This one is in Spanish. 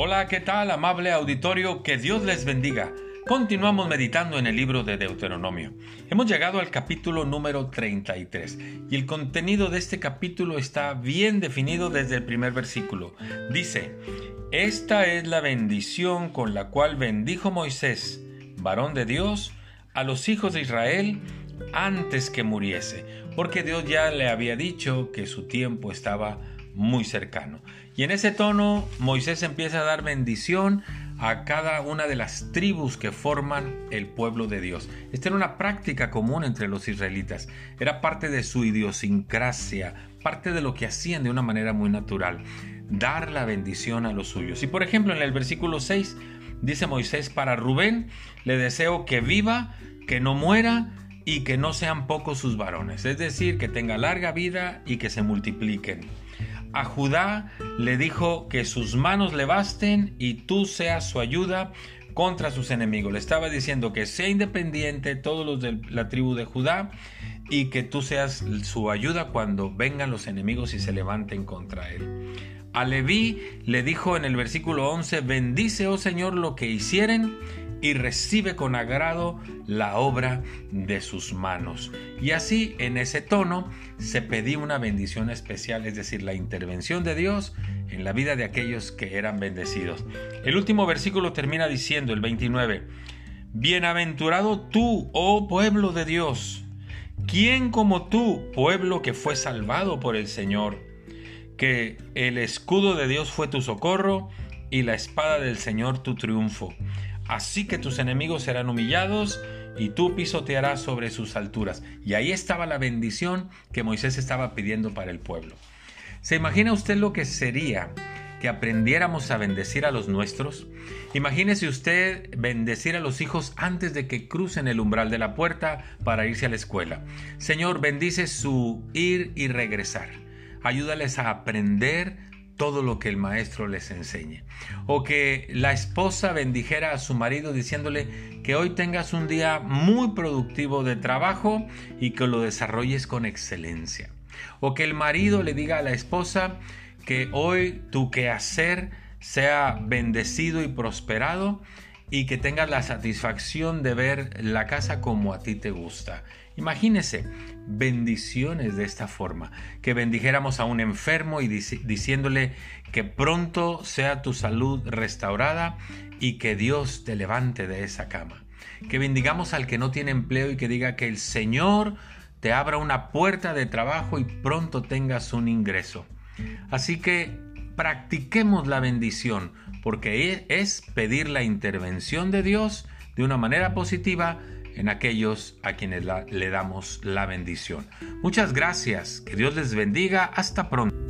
Hola, ¿qué tal, amable auditorio? Que Dios les bendiga. Continuamos meditando en el libro de Deuteronomio. Hemos llegado al capítulo número 33 y el contenido de este capítulo está bien definido desde el primer versículo. Dice, Esta es la bendición con la cual bendijo Moisés, varón de Dios, a los hijos de Israel antes que muriese, porque Dios ya le había dicho que su tiempo estaba muy cercano. Y en ese tono Moisés empieza a dar bendición a cada una de las tribus que forman el pueblo de Dios. Esta era una práctica común entre los israelitas, era parte de su idiosincrasia, parte de lo que hacían de una manera muy natural, dar la bendición a los suyos. Y por ejemplo en el versículo 6 dice Moisés, para Rubén le deseo que viva, que no muera, y que no sean pocos sus varones, es decir, que tenga larga vida y que se multipliquen. A Judá le dijo que sus manos le basten y tú seas su ayuda contra sus enemigos. Le estaba diciendo que sea independiente todos los de la tribu de Judá y que tú seas su ayuda cuando vengan los enemigos y se levanten contra él. A Leví le dijo en el versículo 11, bendice, oh Señor, lo que hicieren y recibe con agrado la obra de sus manos. Y así, en ese tono, se pedía una bendición especial, es decir, la intervención de Dios en la vida de aquellos que eran bendecidos. El último versículo termina diciendo, el 29, Bienaventurado tú, oh pueblo de Dios, ¿quién como tú, pueblo que fue salvado por el Señor? Que el escudo de Dios fue tu socorro y la espada del Señor tu triunfo. Así que tus enemigos serán humillados y tú pisotearás sobre sus alturas. Y ahí estaba la bendición que Moisés estaba pidiendo para el pueblo. ¿Se imagina usted lo que sería que aprendiéramos a bendecir a los nuestros? Imagínese usted bendecir a los hijos antes de que crucen el umbral de la puerta para irse a la escuela. Señor, bendice su ir y regresar. Ayúdales a aprender todo lo que el maestro les enseñe. O que la esposa bendijera a su marido diciéndole que hoy tengas un día muy productivo de trabajo y que lo desarrolles con excelencia. O que el marido le diga a la esposa que hoy tu quehacer sea bendecido y prosperado y que tengas la satisfacción de ver la casa como a ti te gusta. Imagínese bendiciones de esta forma, que bendijéramos a un enfermo y diciéndole que pronto sea tu salud restaurada y que Dios te levante de esa cama. Que bendigamos al que no tiene empleo y que diga que el Señor te abra una puerta de trabajo y pronto tengas un ingreso. Así que practiquemos la bendición, porque es pedir la intervención de Dios de una manera positiva en aquellos a quienes le damos la bendición. Muchas gracias, que Dios les bendiga, hasta pronto.